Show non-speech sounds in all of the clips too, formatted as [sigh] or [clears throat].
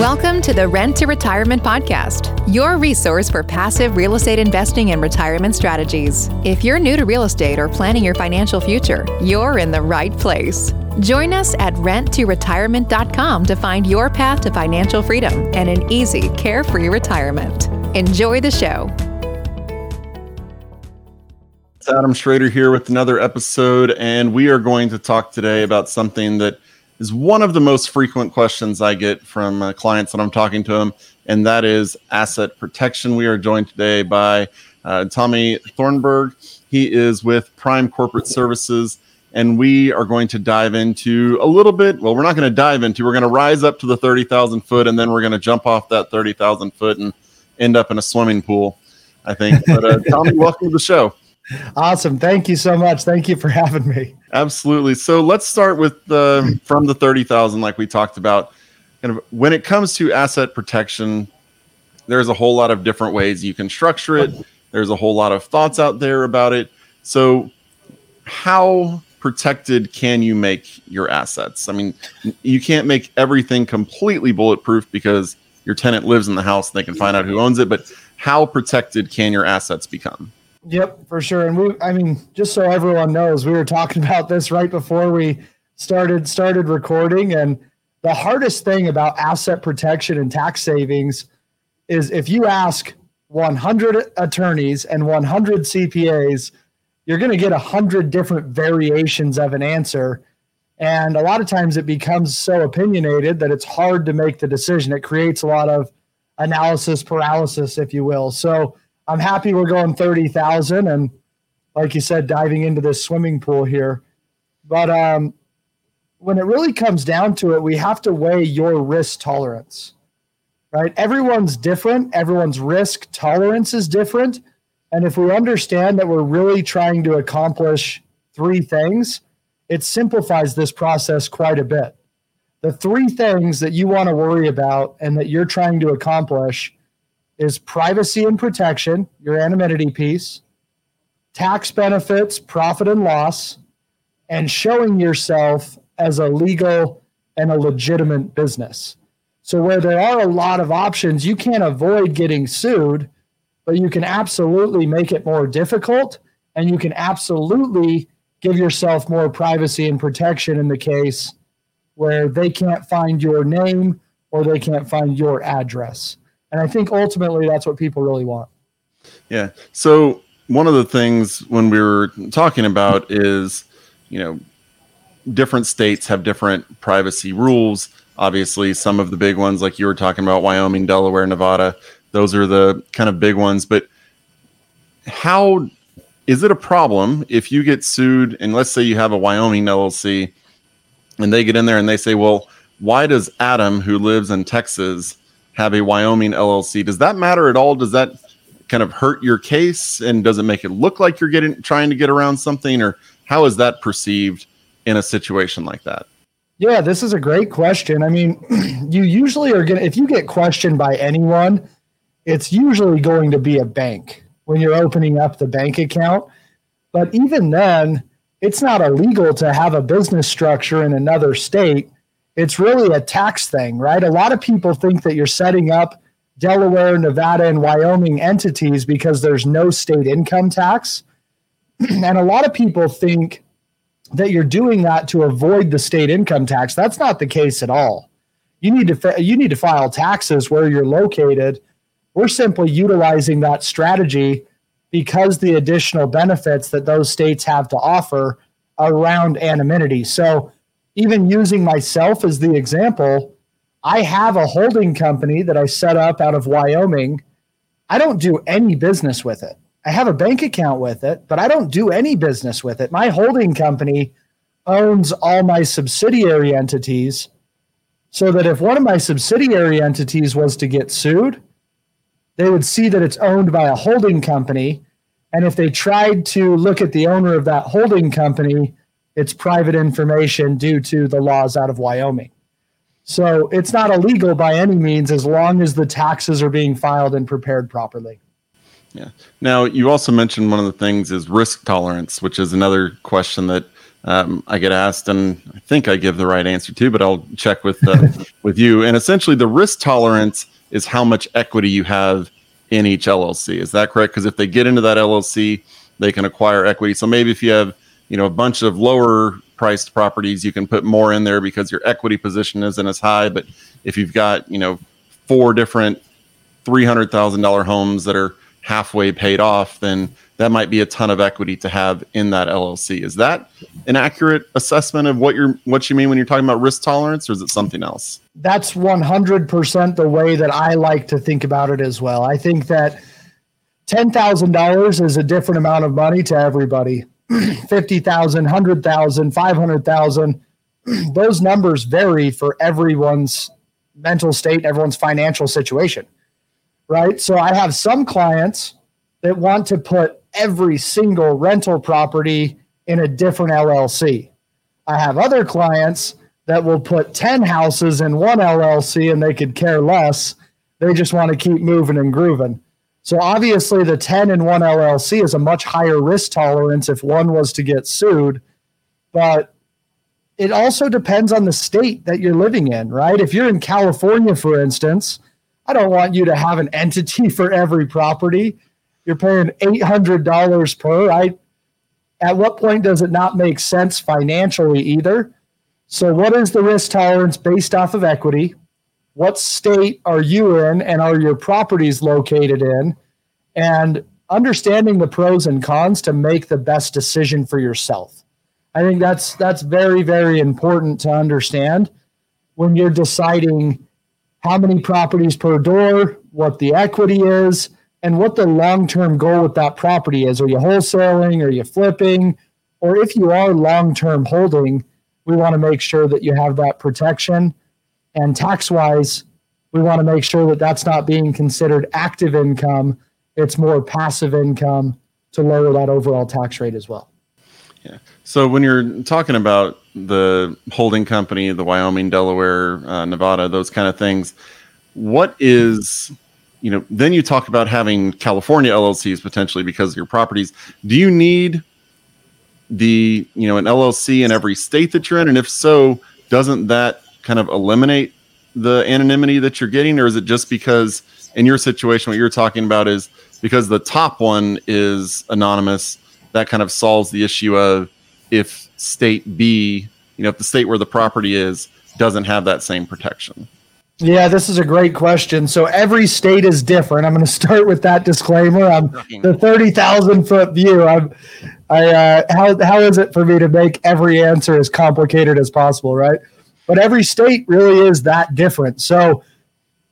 Welcome to the Rent to Retirement Podcast, your resource for passive real estate investing and retirement strategies. If you're new to real estate or planning your financial future, you're in the right place. Join us at renttoretirement.com to find your path to financial freedom and an easy, carefree retirement. Enjoy the show. It's Adam Schroeder here with another episode, and we are going to talk today about something that is one of the most frequent questions I get from uh, clients that I'm talking to them, and that is asset protection. We are joined today by uh, Tommy Thornburg. He is with Prime Corporate Services, and we are going to dive into a little bit. Well, we're not going to dive into. We're going to rise up to the thirty thousand foot, and then we're going to jump off that thirty thousand foot and end up in a swimming pool. I think. But uh, Tommy, [laughs] welcome to the show. Awesome. Thank you so much. Thank you for having me. Absolutely. So let's start with the from the 30,000 like we talked about. Kind of when it comes to asset protection, there's a whole lot of different ways you can structure it. There's a whole lot of thoughts out there about it. So how protected can you make your assets? I mean, you can't make everything completely bulletproof because your tenant lives in the house, and they can find out who owns it, but how protected can your assets become? Yep, for sure. And we, I mean, just so everyone knows, we were talking [laughs] about this right before we started started recording. And the hardest thing about asset protection and tax savings is if you ask 100 attorneys and 100 CPAs, you're going to get 100 different variations of an answer. And a lot of times it becomes so opinionated that it's hard to make the decision. It creates a lot of analysis paralysis, if you will. So, I'm happy we're going 30,000 and like you said, diving into this swimming pool here. But um, when it really comes down to it, we have to weigh your risk tolerance, right? Everyone's different. Everyone's risk tolerance is different. And if we understand that we're really trying to accomplish three things, it simplifies this process quite a bit. The three things that you want to worry about and that you're trying to accomplish is privacy and protection, your anonymity piece, tax benefits, profit and loss, and showing yourself as a legal and a legitimate business. So, where there are a lot of options, you can't avoid getting sued, but you can absolutely make it more difficult and you can absolutely give yourself more privacy and protection in the case where they can't find your name or they can't find your address. And I think ultimately that's what people really want. Yeah. So one of the things when we were talking about is, you know, different states have different privacy rules. Obviously, some of the big ones, like you were talking about, Wyoming, Delaware, Nevada, those are the kind of big ones. But how is it a problem if you get sued? And let's say you have a Wyoming LLC and they get in there and they say, well, why does Adam, who lives in Texas, have a Wyoming LLC. Does that matter at all? Does that kind of hurt your case and does it make it look like you're getting trying to get around something or how is that perceived in a situation like that? Yeah, this is a great question. I mean, [clears throat] you usually are going to if you get questioned by anyone, it's usually going to be a bank when you're opening up the bank account. But even then, it's not illegal to have a business structure in another state it's really a tax thing, right? A lot of people think that you're setting up Delaware, Nevada, and Wyoming entities because there's no state income tax. [clears throat] and a lot of people think that you're doing that to avoid the state income tax. That's not the case at all. You need to you need to file taxes where you're located. We're simply utilizing that strategy because the additional benefits that those states have to offer around anonymity. So even using myself as the example, I have a holding company that I set up out of Wyoming. I don't do any business with it. I have a bank account with it, but I don't do any business with it. My holding company owns all my subsidiary entities so that if one of my subsidiary entities was to get sued, they would see that it's owned by a holding company. And if they tried to look at the owner of that holding company, it's private information due to the laws out of Wyoming. So it's not illegal by any means as long as the taxes are being filed and prepared properly. Yeah. Now, you also mentioned one of the things is risk tolerance, which is another question that um, I get asked, and I think I give the right answer too, but I'll check with uh, [laughs] with you. And essentially, the risk tolerance is how much equity you have in each LLC. Is that correct? Because if they get into that LLC, they can acquire equity. So maybe if you have you know a bunch of lower priced properties, you can put more in there because your equity position isn't as high. But if you've got you know four different three hundred thousand dollar homes that are halfway paid off, then that might be a ton of equity to have in that LLC. Is that an accurate assessment of what you're what you mean when you're talking about risk tolerance, or is it something else? That's 100% the way that I like to think about it as well. I think that $10,000 is a different amount of money to everybody. [clears throat] 50,000, 100,000, 500,000. [clears throat] Those numbers vary for everyone's mental state, everyone's financial situation. Right? So I have some clients that want to put every single rental property in a different LLC. I have other clients that will put 10 houses in one LLC and they could care less. They just want to keep moving and grooving. So obviously, the 10 in one LLC is a much higher risk tolerance if one was to get sued. But it also depends on the state that you're living in, right? If you're in California, for instance, I don't want you to have an entity [laughs] for every property you're paying eight hundred dollars per. I at what point does it not make sense financially either? So, what is the risk tolerance based off of equity? What state are you in, and are your properties located in? And understanding the pros and cons to make the best decision for yourself. I think that's that's very very important to understand when you're deciding how many properties per door, what the equity is, and what the long term goal with that property is. Are you wholesaling? Are you flipping? Or if you are long term holding, we want to make sure that you have that protection. And tax wise, we want to make sure that that's not being considered active income, it's more passive income to lower that overall tax rate as well. Yeah. So when you're talking about the holding company, the Wyoming, Delaware, uh, Nevada, those kind of things, what is you know, then you talk about having California LLCs potentially because of your properties. Do you need the, you know, an LLC in every state that you're in? And if so, doesn't that kind of eliminate the anonymity that you're getting? Or is it just because in your situation, what you're talking about is because the top one is anonymous, that kind of solves the issue of if state B, you know, if the state where the property is doesn't have that same protection? Yeah, this is a great question. So every state is different. I'm going [laughs] to start with that disclaimer. I'm the thirty thousand foot view. I'm, I uh, how how is it for me to make every answer as complicated as possible, right? But every state really is that different. So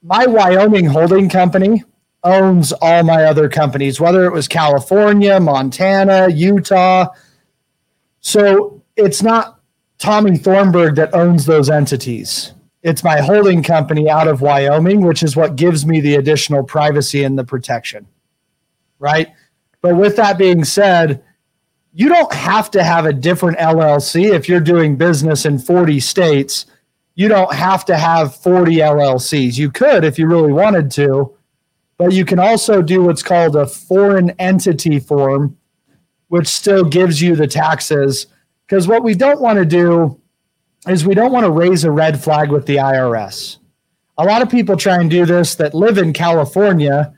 my Wyoming holding company owns all my other companies, whether it was California, Montana, Utah. So it's not Tommy Thornburg that owns those entities it's my holding company out of Wyoming, which is what gives me the additional privacy and the protection. Right. But with that being said, you don't have to have a different LLC if you're doing business in 40 states. You don't have to have 40 LLCs. You could if you really wanted to, but you can also do what's called a foreign entity form, which still gives you the taxes. Because what we don't want to do is we don't want to raise a red flag with the IRS. A lot of people try and do this that live in California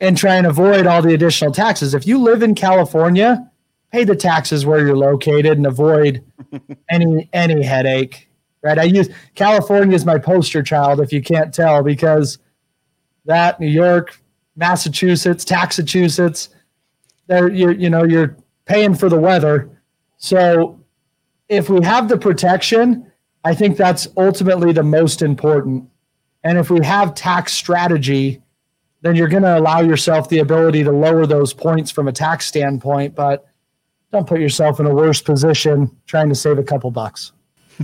and try and avoid all the additional taxes. If you live in California, pay the taxes where you're located and avoid [laughs] any any headache. Right? I use California as my poster child if you can't tell because that New York, Massachusetts, Taxachusetts, there you you know you're paying for the weather. So if we have the protection, I think that's ultimately the most important. And if we have tax strategy, then you're going to allow yourself the ability to lower those points from a tax standpoint, but don't put yourself in a worse position trying to save a couple bucks.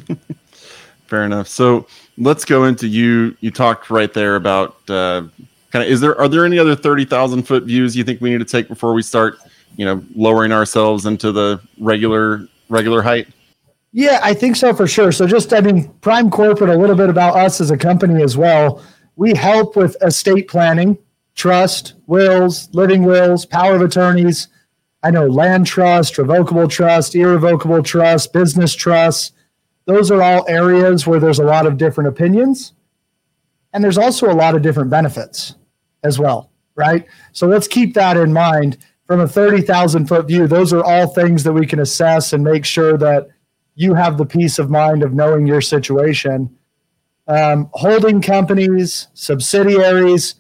[laughs] Fair enough. So let's go into you. You talked right there about uh, kind of. Is there are there any other thirty thousand foot views you think we need to take before we start, you know, lowering ourselves into the regular regular height? Yeah, I think so for sure. So, just, I mean, Prime Corporate, a little bit about us as a company as well. We help with estate planning, trust, wills, living wills, power of attorneys. I know land trust, revocable trust, irrevocable trust, business trust. Those are all areas where there's a lot of different opinions. And there's also a lot of different benefits as well, right? So let's keep that in mind from a 30,000 foot view. Those are all things that we can assess and make sure that you have the peace of mind of knowing your situation. Um, holding companies, subsidiaries,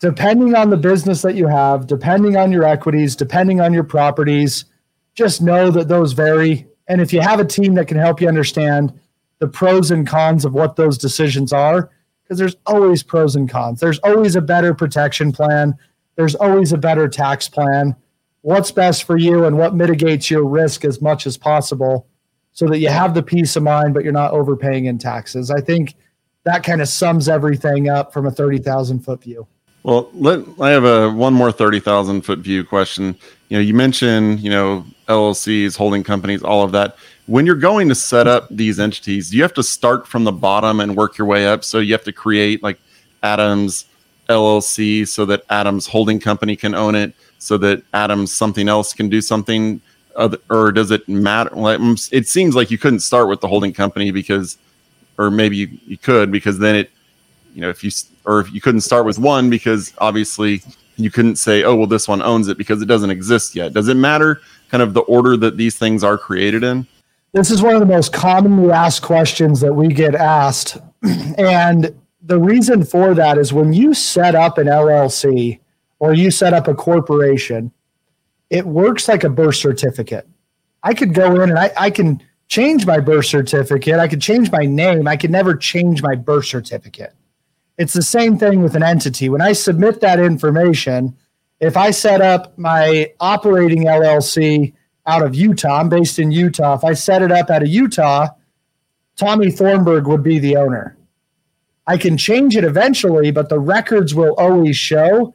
depending on the business that you have, depending on your equities, depending on your properties, just know that those vary. And if you have a team that can help you understand the pros and cons of what those decisions are, because there's always pros and cons. There's always a better protection plan. There's always a better tax plan. What's best for you and what mitigates your risk as much as possible so that you have the peace of mind, but you're not overpaying in taxes. I think that kind of sums everything up from a 30,000 foot view. Well, let I have a one more 30,000 foot view question. You know, you mentioned, you know, LLCs, holding companies, all of that when you're going to set up these entities, do you have to start from the bottom and work your way up. So you have to create like Adams LLC so that Adams Holding Company can own it, so that Adams something else can do something. Other, or does it matter? Mm, it seems like you couldn't start with the holding company because, or maybe you, you could because then it, you know, if you or if you couldn't start with one because obviously you couldn't say, oh well, this one owns it because it doesn't exist yet. Does it matter kind of the order that these things are created in? This is one of the most commonly asked questions that we get asked. [clears throat] And the reason for that is when you set up an LLC or you set up a corporation, it works like a birth certificate. I could go in and I, I can change my birth certificate. I could change my name. I could never change my birth certificate. It's the same thing with an entity. When I submit that information, if I set up my operating LLC out of Utah. I'm based in Utah. If I set it up out of Utah, Tommy Thornburg would be the owner. I can change it eventually, but the records will always show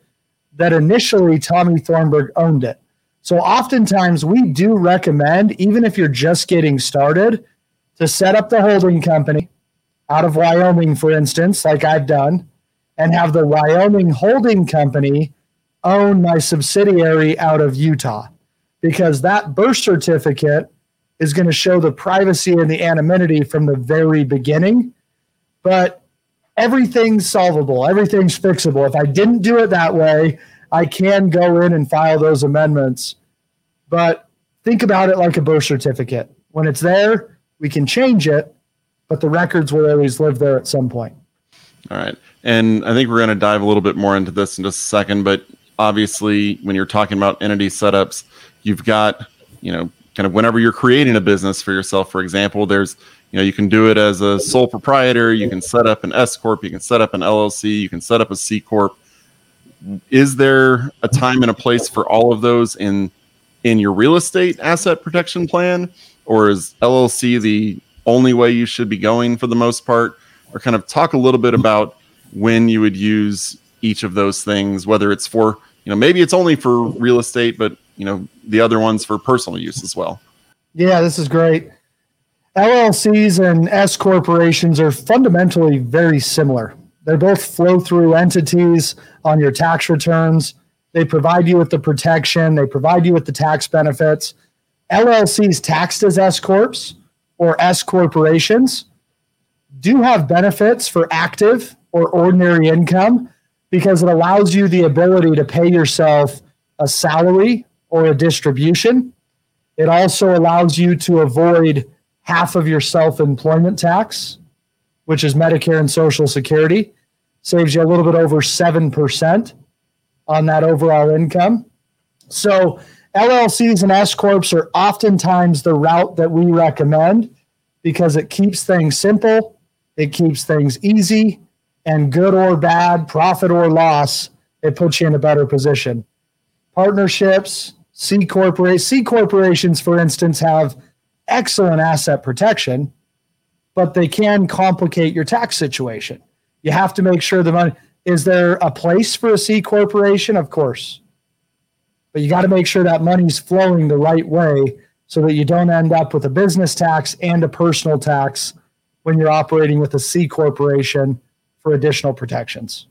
that initially Tommy Thornburg owned it. So oftentimes we do recommend, even if you're just getting started, to set up the holding company out of Wyoming, for instance, like I've done, and have the Wyoming holding company own my subsidiary out of Utah because that birth certificate is going to show the privacy and the anonymity from the very beginning. But everything's solvable, everything's fixable. If I didn't do it that way, I can go in and file those amendments. But think about it like a birth certificate. When it's there, we can change it, but the records will always live there at some point. All right. And I think we're going to dive a little bit more into this in just a second. But obviously, when you're talking about entity setups, you've got you know kind of whenever you're creating a business for yourself for example there's you know you can do it as a sole proprietor you can set up an s corp you can set up an llc you can set up a c corp is there a time and a place for all of those in in your real estate asset protection plan or is llc the only way you should be going for the most part or kind of talk a little bit about when you would use each of those things whether it's for you know maybe it's only for real estate but you know the other ones for personal use as well. Yeah, this is great. LLCs and S corporations are fundamentally very similar. They both flow through entities on your tax returns. They provide you with the protection, they provide you with the tax benefits. LLCs taxed as S corps or S corporations do have benefits for active or ordinary income because it allows you the ability to pay yourself a salary or a distribution. It also allows you to avoid half of your self employment tax, which is Medicare and Social Security. Saves you a little bit over 7% on that overall income. So, LLCs and S Corps are oftentimes the route that we recommend because it keeps things simple, it keeps things easy, and good or bad, profit or loss, it puts you in a better position. Partnerships, C corporate C corporations, for instance, have excellent asset protection, but they can complicate your tax situation. You have to make sure the money is there a place for a C corporation? Of course. But you got to make sure that money's flowing the right way so that you don't end up with a business tax and a personal tax when you're operating with a C corporation for additional protections.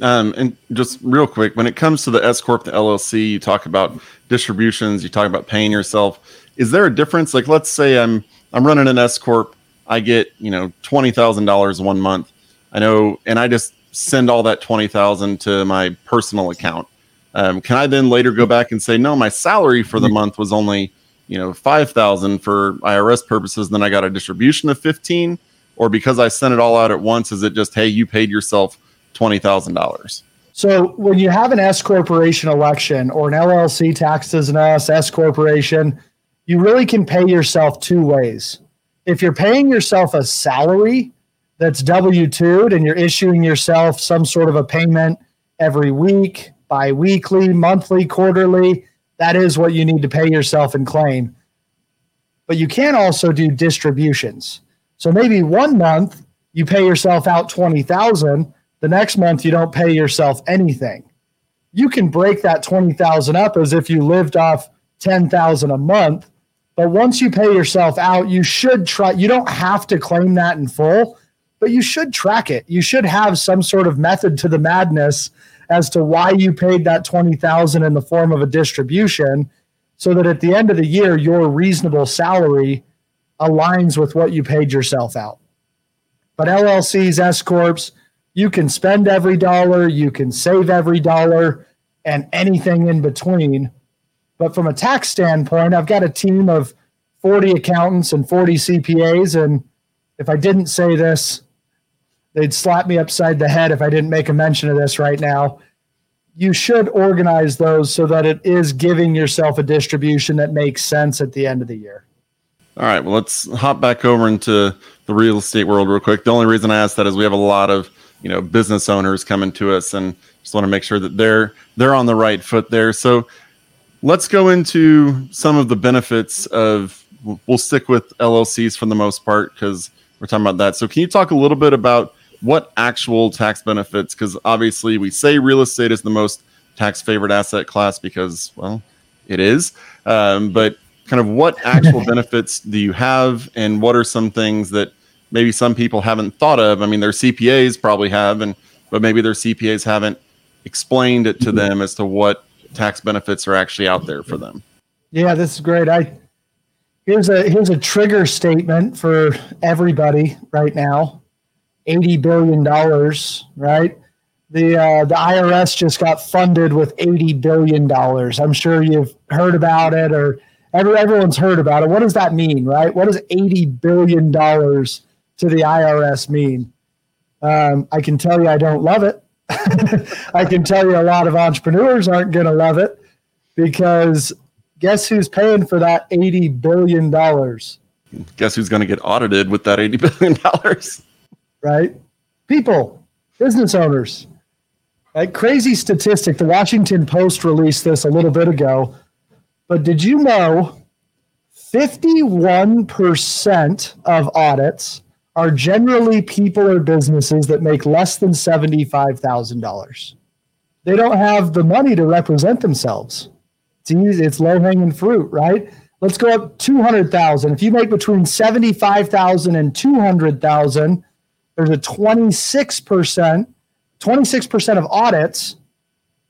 Um, and just real quick, when it comes to the S corp, the LLC, you talk about distributions, you talk about paying yourself. Is there a difference? Like, let's say I'm I'm running an S corp, I get you know twenty thousand dollars one month. I know, and I just send all that twenty thousand to my personal account. Um, can I then later go back and say, no, my salary for the month was only you know five thousand for IRS purposes, then I got a distribution of fifteen, or because I sent it all out at once, is it just hey, you paid yourself twenty thousand dollars? So when you have an S corporation election or an LLC taxed as an S S corporation, you really can pay yourself two ways. If you're paying yourself a salary that's W 2'd and you're issuing yourself some sort of a payment every week, bi weekly, monthly, quarterly, that is what you need to pay yourself and claim. But you can also do distributions. So maybe one month you pay yourself out 20,000, the next month you don't pay yourself anything. You can break that 20,000 up as if you lived off 10,000 a month but once you pay yourself out, you should try, you don't have to claim that in full, but you should track it. You should have some sort of method to the madness as to why you paid that 20,000 in the form of a distribution so that at the end of the year your reasonable salary aligns with what you paid yourself out. But LLCs, S corps, you can spend every dollar, you can save every dollar and anything in between but from a tax standpoint, I've got a team of 40 accountants and 40 CPAs. And if I didn't say this, they'd slap me upside the head if I didn't make a mention of this right now. You should organize those so that it is giving yourself a distribution that makes sense at the end of the year. All right. Well, let's hop back over into the real estate world real quick. The only reason I ask that is we have a lot of you know business owners coming to us, and just want to make sure that they're they're on the right foot there. So let's go into some of the benefits of we'll stick with llcs for the most part because we're talking about that so can you talk a little bit about what actual tax benefits because obviously we say real estate is the most tax favored asset class because well it is um, but kind of what actual [laughs] benefits do you have and what are some things that maybe some people haven't thought of i mean their cpas probably have and but maybe their cpas haven't explained it to mm-hmm. them as to what tax benefits are actually out there for them. Yeah, this is great. I here's a here's a trigger statement for everybody right now. Eighty billion dollars, right? The uh, the IRS just got funded with eighty billion dollars. I'm sure you've heard about it, or every, everyone's heard about it. What does that mean, right? What does eighty billion dollars to the IRS mean? Um, I can tell you, I don't love it. [laughs] I can tell you a lot of entrepreneurs aren't going to love it because guess who's paying for that $80 billion? Guess who's going to get audited with that $80 billion? Right? People, business owners. Right? Crazy statistic. The Washington Post released this a little bit ago. But did you know 51% of audits are generally people or businesses that make less than $75,000. They don't have the money to represent themselves. It's easy, it's low hanging fruit, right? Let's go up 200,000. If you make between 75,000 and 200,000, there's a 26%, 26% of audits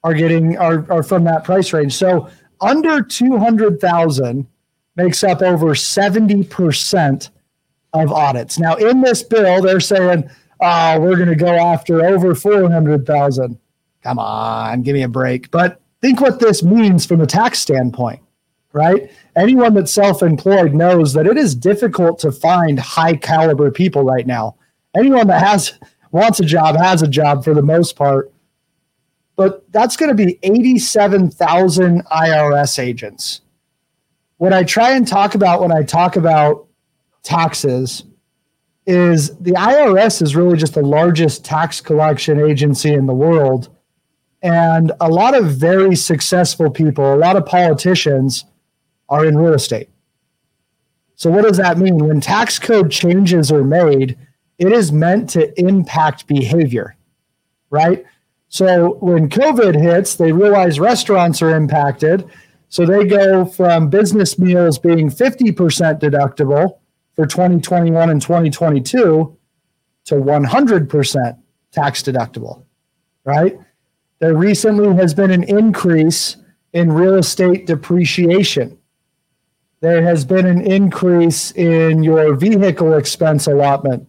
are getting are, are from that price range. So under 200,000 makes up over 70% of audits. Now, in this bill, they're saying, oh, we're going to go after over 400,000. Come on, give me a break. But think what this means from a tax standpoint, right? Anyone that's self employed knows that it is difficult to find high caliber people right now. Anyone that has wants a job has a job for the most part. But that's going to be 87,000 IRS agents. What I try and talk about when I talk about taxes is the IRS is really just the largest tax collection agency in the world. And a lot of very successful people, a lot of politicians are in real estate. So, what does that mean? When tax code changes are made, it is meant to impact behavior, right? So, when COVID hits, they realize restaurants are impacted. So, they go from business meals being 50% deductible for 2021 and 2022 to 100% tax deductible, right? There recently has been an increase in real estate depreciation. There has been an increase in your vehicle expense allotment.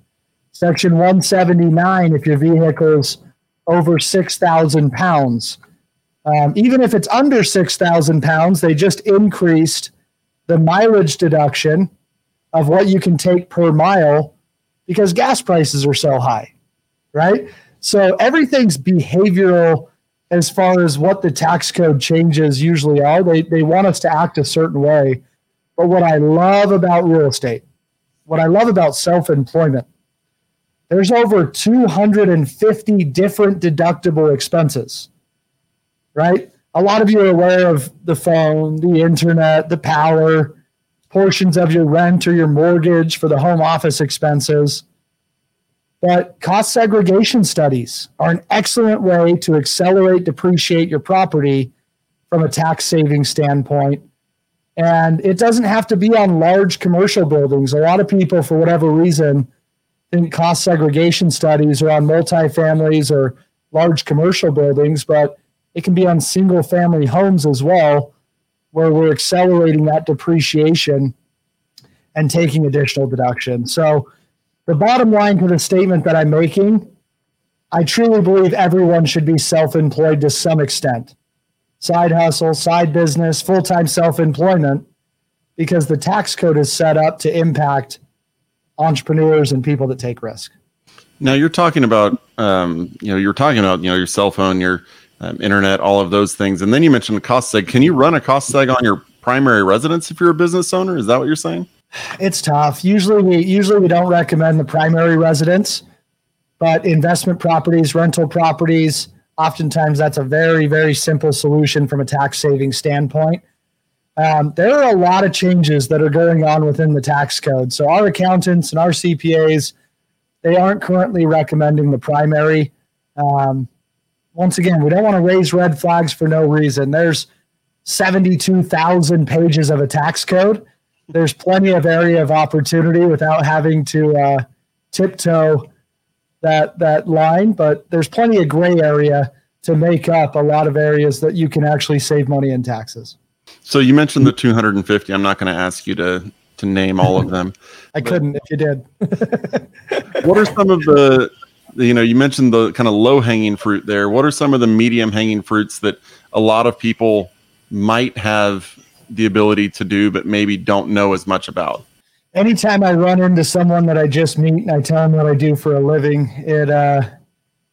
Section 179, if your vehicle's over 6,000 pounds. Um, even if it's under 6,000 pounds, they just increased the mileage deduction of what you can take per mile because gas prices are so high, right? So everything's behavioral as far as what the tax code changes usually are. They, they want us to act a certain way. But what I love about real estate, what I love about self employment, there's over 250 different deductible expenses, right? A lot of you are aware of the phone, the internet, the power, portions of your rent or your mortgage for the home office expenses. But cost segregation studies are an excellent way to accelerate, depreciate your property from a tax saving standpoint. And it doesn't have to be on large commercial buildings. A lot of people, for whatever reason, think cost segregation studies are on multifamilies or large commercial buildings, but it can be on single family homes as well, where we're accelerating that depreciation and taking additional deduction. So, the bottom line to the statement that I'm making, I truly believe everyone should be self employed to some extent side hustle, side business, full time self employment, because the tax code is set up to impact entrepreneurs and people that take risk. Now you're talking about, um, you know, you're talking about, you know, your cell phone, your um, internet, all of those things, and then you mentioned a cost seg. Can you run a cost seg on your primary residence if you're a business owner? Is that what you're saying? It's tough. Usually we usually we don't recommend the primary residence, but investment properties, rental properties, oftentimes that's a very very simple solution from a tax saving standpoint. Um, there are a lot of changes that are going on within the tax code. So our accountants and our CPAs, they aren't currently recommending the primary. Um, once again, we don't want to raise red flags for no reason. There's 72,000 pages of a tax code there's plenty of area of opportunity without having to uh, tiptoe that that line, but there's plenty of gray area to make up a lot of areas that you can actually save money in taxes. So you mentioned the 250. I'm not going to ask you to to name all of them. [laughs] I couldn't if you did. [laughs] what are some of the you know you mentioned the kind of low hanging fruit there. What are some of the medium hanging fruits that a lot of people might have the ability to do, but maybe don't know as much about? Anytime I run into someone that I just meet and I tell them what I do for a living, it uh,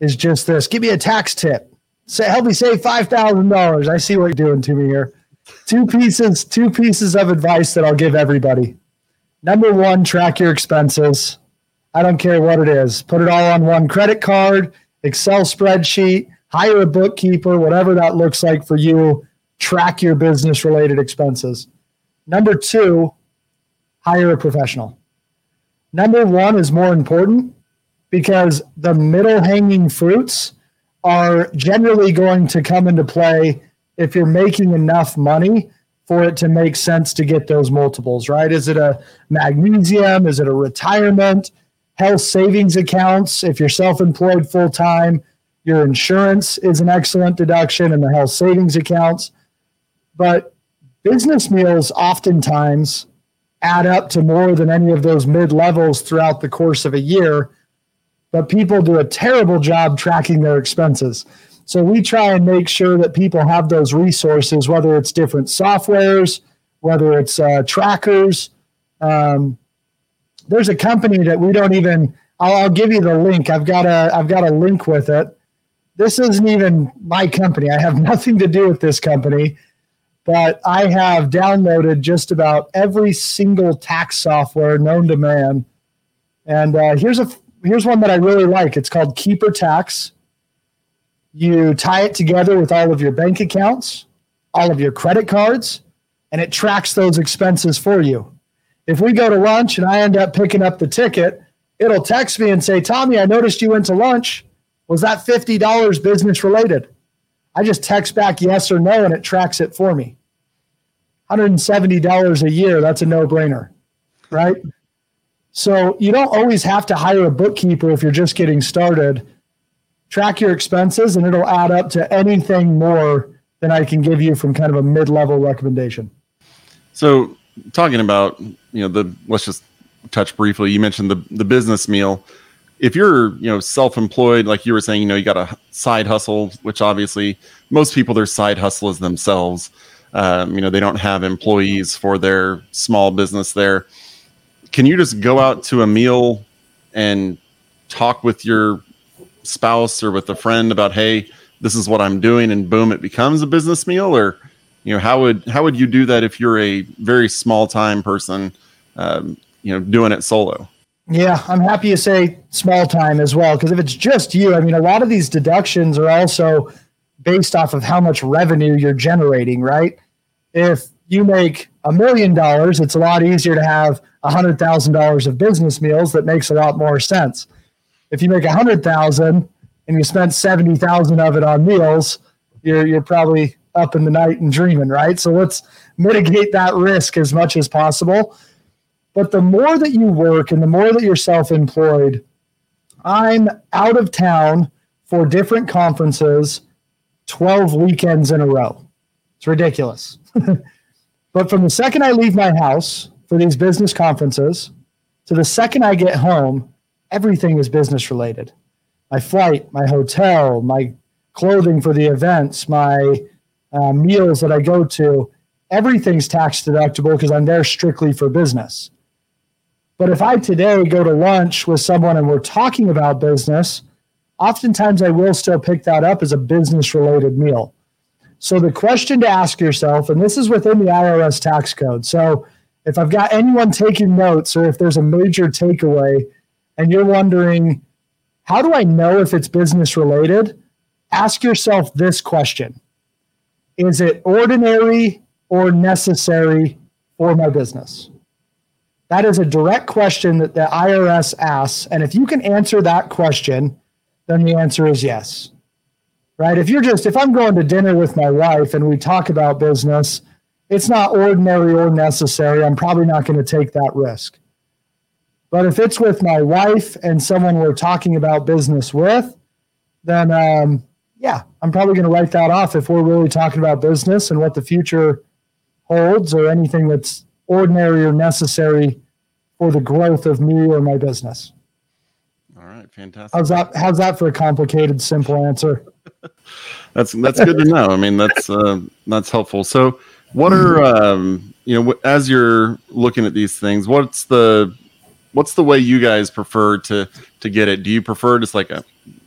is just this: give me a tax tip. Say, help me save five thousand dollars. I see what you're doing to me here. Two pieces, two pieces of advice that I'll give everybody. Number one, track your expenses. I don't care what it is. Put it all on one credit card, Excel spreadsheet, hire a bookkeeper, whatever that looks like for you track your business related expenses. Number two, hire a professional. Number one is more important because the middle hanging fruits are generally going to come into play if you're making enough money for it to make sense to get those multiples, right? Is it a magnesium? Is it a retirement? Health savings accounts. If you're self employed full time, your insurance is an excellent deduction in the health savings accounts. But business meals oftentimes add up to more than any of those mid levels throughout the course of a year. But people do a terrible job tracking their expenses. So we try and make sure that people have those resources, whether it's different softwares, whether it's uh, trackers. Um, there's a company that we don't even. I'll, I'll give you the link. I've got a I've got a link with it. This isn't even my company. I have [laughs] nothing to do with this company but I have downloaded just about every single tax software known to man. And uh, here's a here's one that I really like. It's called Keeper Tax. You tie it together with all of your bank accounts, all of your credit cards, and it tracks those expenses for you. If we go to lunch and I end up picking up the ticket, it'll text me and say, Tommy, I noticed you went to lunch. Was that $50 business related? I just text back yes or no and it tracks it for me. $170 a year, that's a no brainer, right? So you don't always have to hire a bookkeeper if you're just getting started. Track your expenses, and it'll add up to anything more than I can give you from kind of a mid level recommendation. So, talking about, you know, the let's just touch briefly. You mentioned the the business meal. If you're, you know, self-employed, like you were saying, you know, you got a side hustle, which obviously most people their side hustle is themselves. Um, you know, they don't have employees for their small business there. Can you just go out to a meal and talk with your spouse or with a friend about, hey, this is what I'm doing, and boom, it becomes a business meal? Or, you know, how would how would you do that if you're a very small time person, um, you know, doing it solo? Yeah, I'm happy to say small time as well. Because if it's just you, I mean, a lot of these deductions are also based off of how much revenue you're generating, right? If you make a million dollars, it's a lot easier to have a hundred thousand dollars of business meals. That makes a lot more sense. If you make a hundred thousand and you spent seventy thousand of it on meals, you're you're probably up in the night and dreaming, right? So let's mitigate that risk as much as possible. But the more that you work and the more that you're self employed, I'm out of town for different conferences 12 weekends in a row. It's ridiculous. [laughs] but from the second I leave my house for these business conferences to the second I get home, everything is business related. My flight, my hotel, my clothing for the events, my uh, meals that I go to, everything's tax deductible because I'm there strictly for business. But if I today go to lunch with someone and we're talking about business, oftentimes I will still pick that up as a business related meal. So the question to ask yourself, and this is within the IRS tax code. So if I've got anyone taking notes or if there's a major takeaway and you're wondering, how do I know if it's business related? Ask yourself this question Is it ordinary or necessary for my business? That is a direct question that the IRS asks. And if you can answer that question, then the answer is yes. Right? If you're just, if I'm going to dinner with my wife and we talk about business, it's not ordinary or necessary. I'm probably not going to take that risk. But if it's with my wife and someone we're talking about business with, then um, yeah, I'm probably going to write that off if we're really talking about business and what the future holds or anything that's ordinary or necessary for the growth of me or my business. All right, fantastic. How's that? How's that for a complicated, simple answer? [laughs] that's that's good to know. I mean, that's uh, that's helpful. So, what are um, you know as you're looking at these things? What's the what's the way you guys prefer to to get it? Do you prefer just like a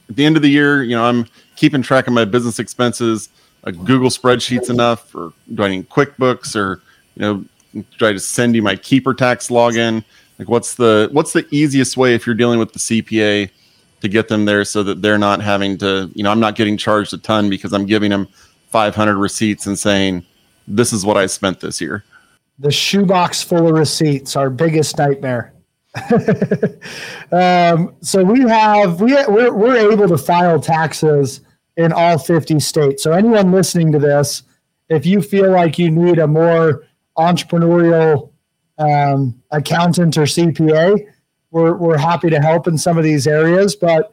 at the end of the year? You know, I'm keeping track of my business expenses. A Google spreadsheets enough, or do I need QuickBooks, or you know, try to send you my keeper tax login like what's the what's the easiest way if you're dealing with the cpa to get them there so that they're not having to you know i'm not getting charged a ton because i'm giving them 500 receipts and saying this is what i spent this year the shoebox full of receipts our biggest nightmare [laughs] um, so we have we we're, we're able to file taxes in all 50 states so anyone listening to this if you feel like you need a more entrepreneurial um, accountant or CPA, we're, we're happy to help in some of these areas. But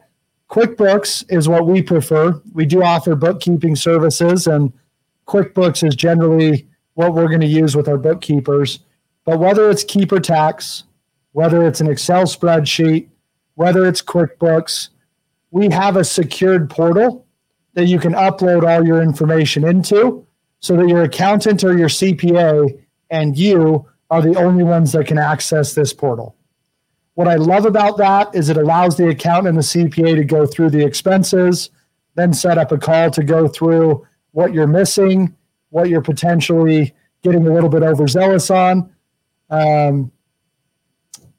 QuickBooks is what we prefer. We do offer bookkeeping services, and QuickBooks is generally what we're going to use with our bookkeepers. But whether it's Keeper Tax, whether it's an Excel spreadsheet, whether it's QuickBooks, we have a secured portal that you can upload all your information into so that your accountant or your CPA and you are the only ones that can access this portal. What I love about that is it allows the accountant and the CPA to go through the expenses, then set up a call to go through what you're missing, what you're potentially getting a little bit overzealous on. Um,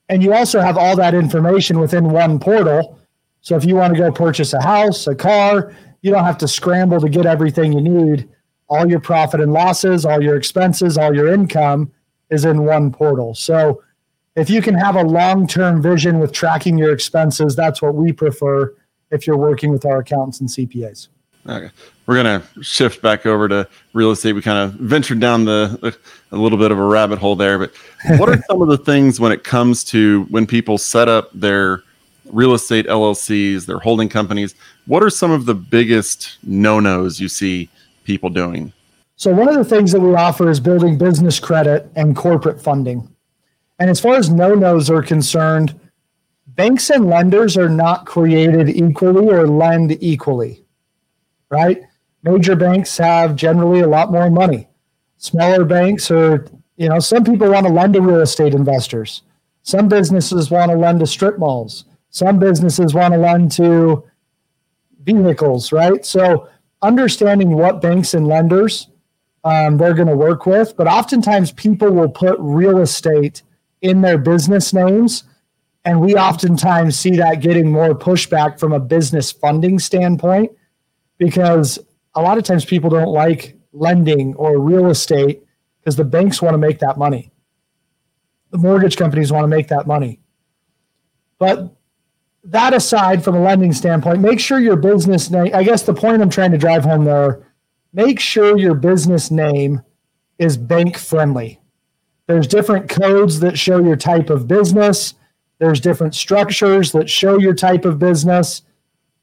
and you also have all that information within one portal. So if you want to go purchase a house, a car, you don't have to scramble to get everything you need all your profit and losses, all your expenses, all your income is in one portal. So if you can have a long term vision with tracking your expenses, that's what we prefer if you're working with our accountants and CPAs. Okay. We're going to shift back over to real estate. We kind of ventured down the a little bit of a rabbit hole there, but what are some of the things when it comes to when people set up their real estate LLCs, their holding companies. What are some of the biggest no nos you see people doing? So, one of the things that we offer is building business credit and corporate funding. And as far as no nos are concerned, banks and lenders are not created equally or lend equally, right? Major banks have generally a lot more money. Smaller banks are, you know, some people want to lend to real estate investors. Some businesses want to lend to strip malls. Some businesses want to lend to vehicles, right? So understanding what banks and lenders um, they're going to work with, but oftentimes people will put real estate in their business names. And we oftentimes see that getting more pushback from a business funding standpoint because a lot of times people don't like lending or real estate because the banks want to make that money. The mortgage companies want to make that money. But that aside, from a lending standpoint, make sure your business name, I guess the point I'm trying to drive home there, make sure your business name is bank friendly. There's different codes that show your type of business. There's different structures that show your type of business.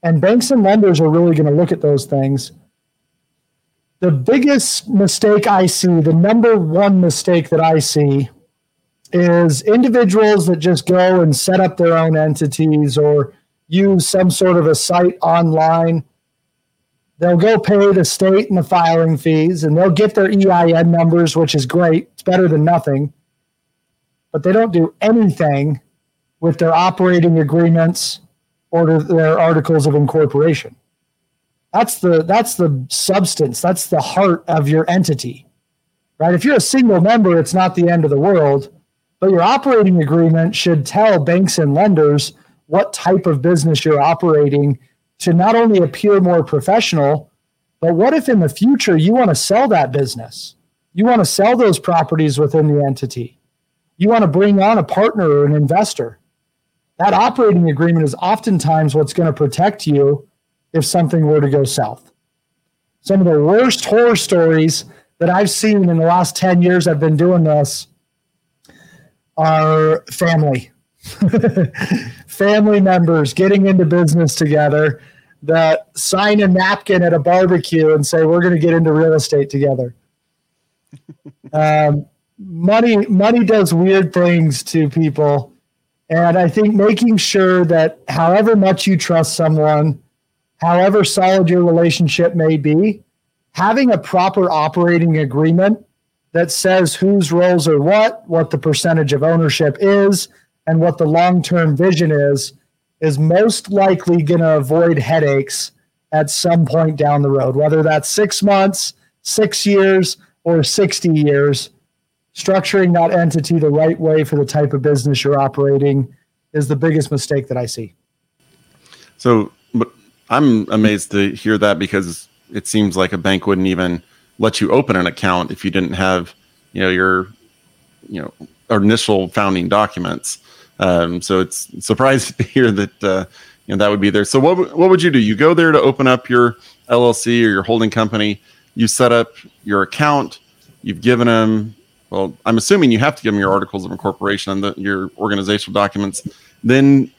And banks and lenders are really going to look at those things. The biggest mistake I see, the number one mistake that I see, is individuals that just go and set up their own entities or use some sort of a site online. They'll go pay the state and the filing fees and they'll get their EIN numbers, which is great. It's better than nothing. But they don't do anything with their operating agreements or their articles of incorporation. That's the that's the substance, that's the heart of your entity. Right? If you're a single member, it's not the end of the world but your operating agreement should tell banks and lenders what type of business you're operating to not only appear more professional, but what if in the future you want to sell that business? You want to sell those properties within the entity. You want to bring on a partner or an investor. That operating agreement is oftentimes what's going to protect you if something were to go south. Some of the worst horror stories that I've seen in the last 10 years I've been doing this are family, [laughs] family members getting into business together that sign a napkin at a barbecue and say we're going to get into real estate together. [laughs] um, money, money does weird things to people, and I think making sure that however much you trust someone, however solid your relationship may be, having a proper operating agreement that says whose roles are what, what the percentage of ownership is, and what the long term vision is, is most likely going to avoid headaches at some point down the road, whether that's six months, six years, or 60 years. Structuring that entity the right way for the type of business you're operating is the biggest mistake that I see. So, but I'm amazed to hear that because it seems like a bank wouldn't even let you open an account if you didn't have, you know, your, you know, initial founding documents. Um, so it's surprising [laughs] to hear that uh, you know that would be there. So what what would you do? You go there to open up your LLC or your holding company. You set up your account. You've given them. Well, I'm assuming you have to give them your articles of incorporation and the, your organizational documents. Then,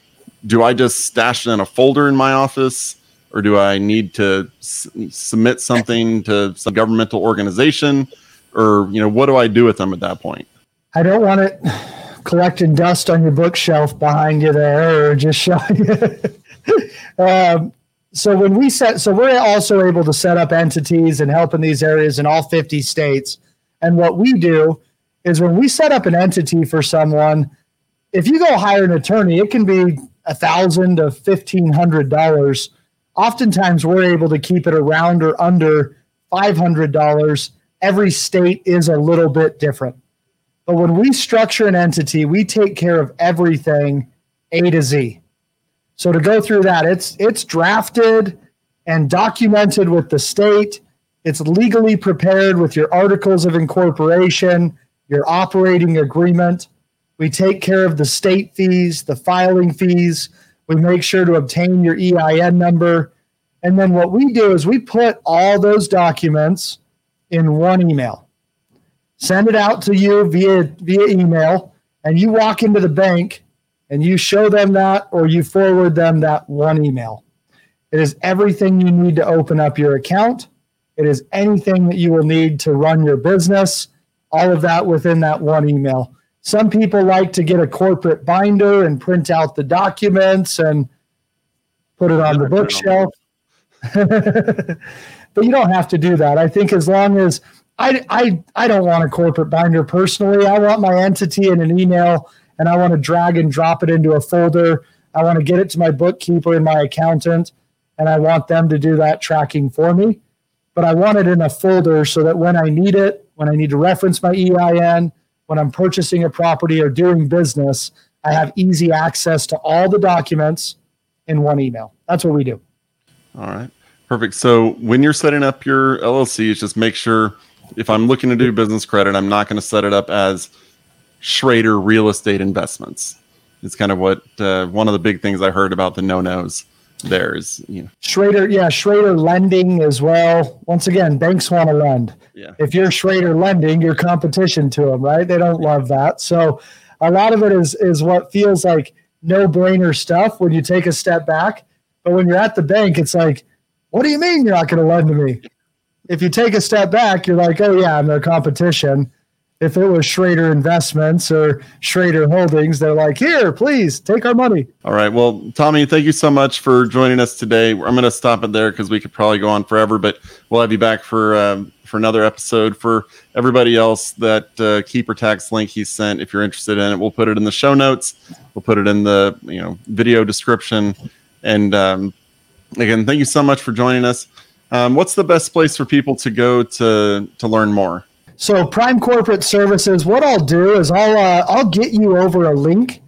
do I just stash it in a folder in my office? or do I need to s- submit something to some governmental organization, or you know, what do I do with them at that point? I don't want it collecting dust on your bookshelf behind you there, or just showing you. [laughs] um, so when we set, so we're also able to set up entities and help in these areas in all 50 states. And what we do is when we set up an entity for someone, if you go hire an attorney, it can be a thousand to fifteen hundred dollars oftentimes we're able to keep it around or under $500. Every state is a little bit different. But when we structure an entity, we take care of everything A to Z. So to go through that, it's it's drafted and documented with the state. It's legally prepared with your articles of incorporation, your operating agreement. We take care of the state fees, the filing fees, we make sure to obtain your EIN number. And then what we do is we put all those documents in one email, send it out to you via, via email, and you walk into the bank and you show them that or you forward them that one email. It is everything you need to open up your account. It is anything that you will need to run your business, all of that within that one email. Some people like to get a corporate binder and print out the documents and put it on the bookshelf. [laughs] but you don't have to do that. I think as long as I, I, I don't want a corporate binder personally. I want my entity in an email and I want to drag and drop it into a folder. I want to get it to my bookkeeper and my accountant, and I want them to do that tracking for me. But I want it in a folder so that when I need it, when I need to reference my EIN, when I'm purchasing a property or doing business, I have easy access to all the documents in one email. That's what we do. All right. Perfect. So when you're setting up your LLCs, just make sure if I'm looking to do business credit, I'm not going to set it up as Schroeder Real Estate Investments. It's kind of what uh, one of the big things I heard about the no nos there is. You know. Schroeder, yeah, Schroeder lending as well. Once again, banks want to lend. Yeah. If you're Schroeder lending, you're competition to them, right? They don't love that. So a lot of it is is what feels like no brainer stuff when you take a step back. But when you're at the bank, it's like, what do you mean you're not going to lend to me? If you take a step back, you're like, oh yeah, I'm their competition if it was Schroeder Investments or Schroeder Holdings, they're like, here, please take our money. All right. Well, Tommy, thank you so much for joining us today. I'm going to stop it there because we could probably go on forever, but we'll have you back for um, for another episode. For everybody else, that uh, Keeper Tax link he sent, if you're interested in it, we'll put it in the show notes. We'll put it in the you know video description. And um, again, thank you so much for joining us. Um, what's the best place for people to go to to learn more? So Prime Corporate Services, what I'll do is I'll uh, I'll get you over a link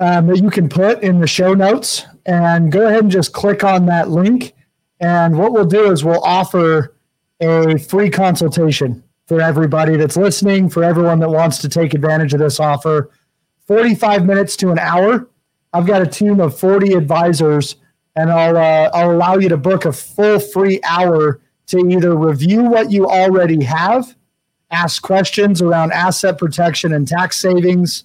um, that you can put in the show notes, and go ahead and just click on that link. And what we'll do is we'll offer a free consultation for everybody that's listening, for everyone that wants to take advantage of this offer. 45 minutes to an hour. I've got a team of 40 advisors, and I'll uh, I'll allow you to book a full free hour to either review what you already have ask questions around asset protection and tax savings.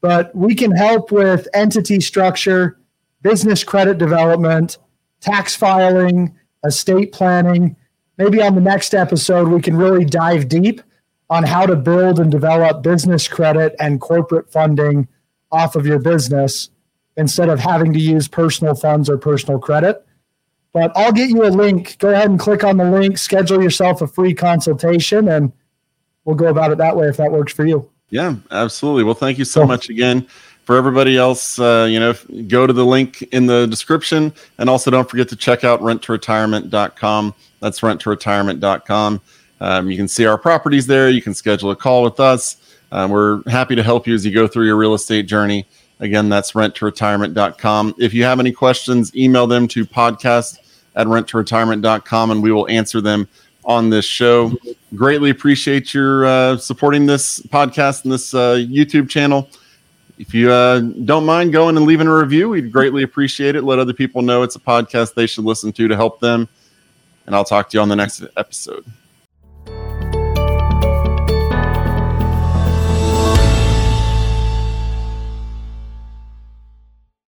But we can help with entity structure, business credit development, tax filing, estate planning. Maybe on the next episode, we can really dive deep on how to build and develop business credit and corporate funding off of your business instead of having to use personal funds or personal credit. But I'll get you a link. Go ahead and click on the link, schedule yourself a free consultation, and we'll go about it that way if that works for you. Yeah, absolutely. Well, thank you so much again. For everybody else, uh, you know, go to the link in the description, and also don't forget to check out renttoretirement.com. That's renttoretirement.com. Um, you can see our properties there. You can schedule a call with us. Um, we're happy to help you as you go through your real estate journey. Again, that's renttoretirement.com. If you have any questions, email them to podcast at renttoretirement.com and we will answer them on this show. Greatly appreciate your uh, supporting this podcast and this uh, YouTube channel. If you uh, don't mind going and leaving a review, we'd greatly appreciate it. Let other people know it's a podcast they should listen to to help them. And I'll talk to you on the next episode.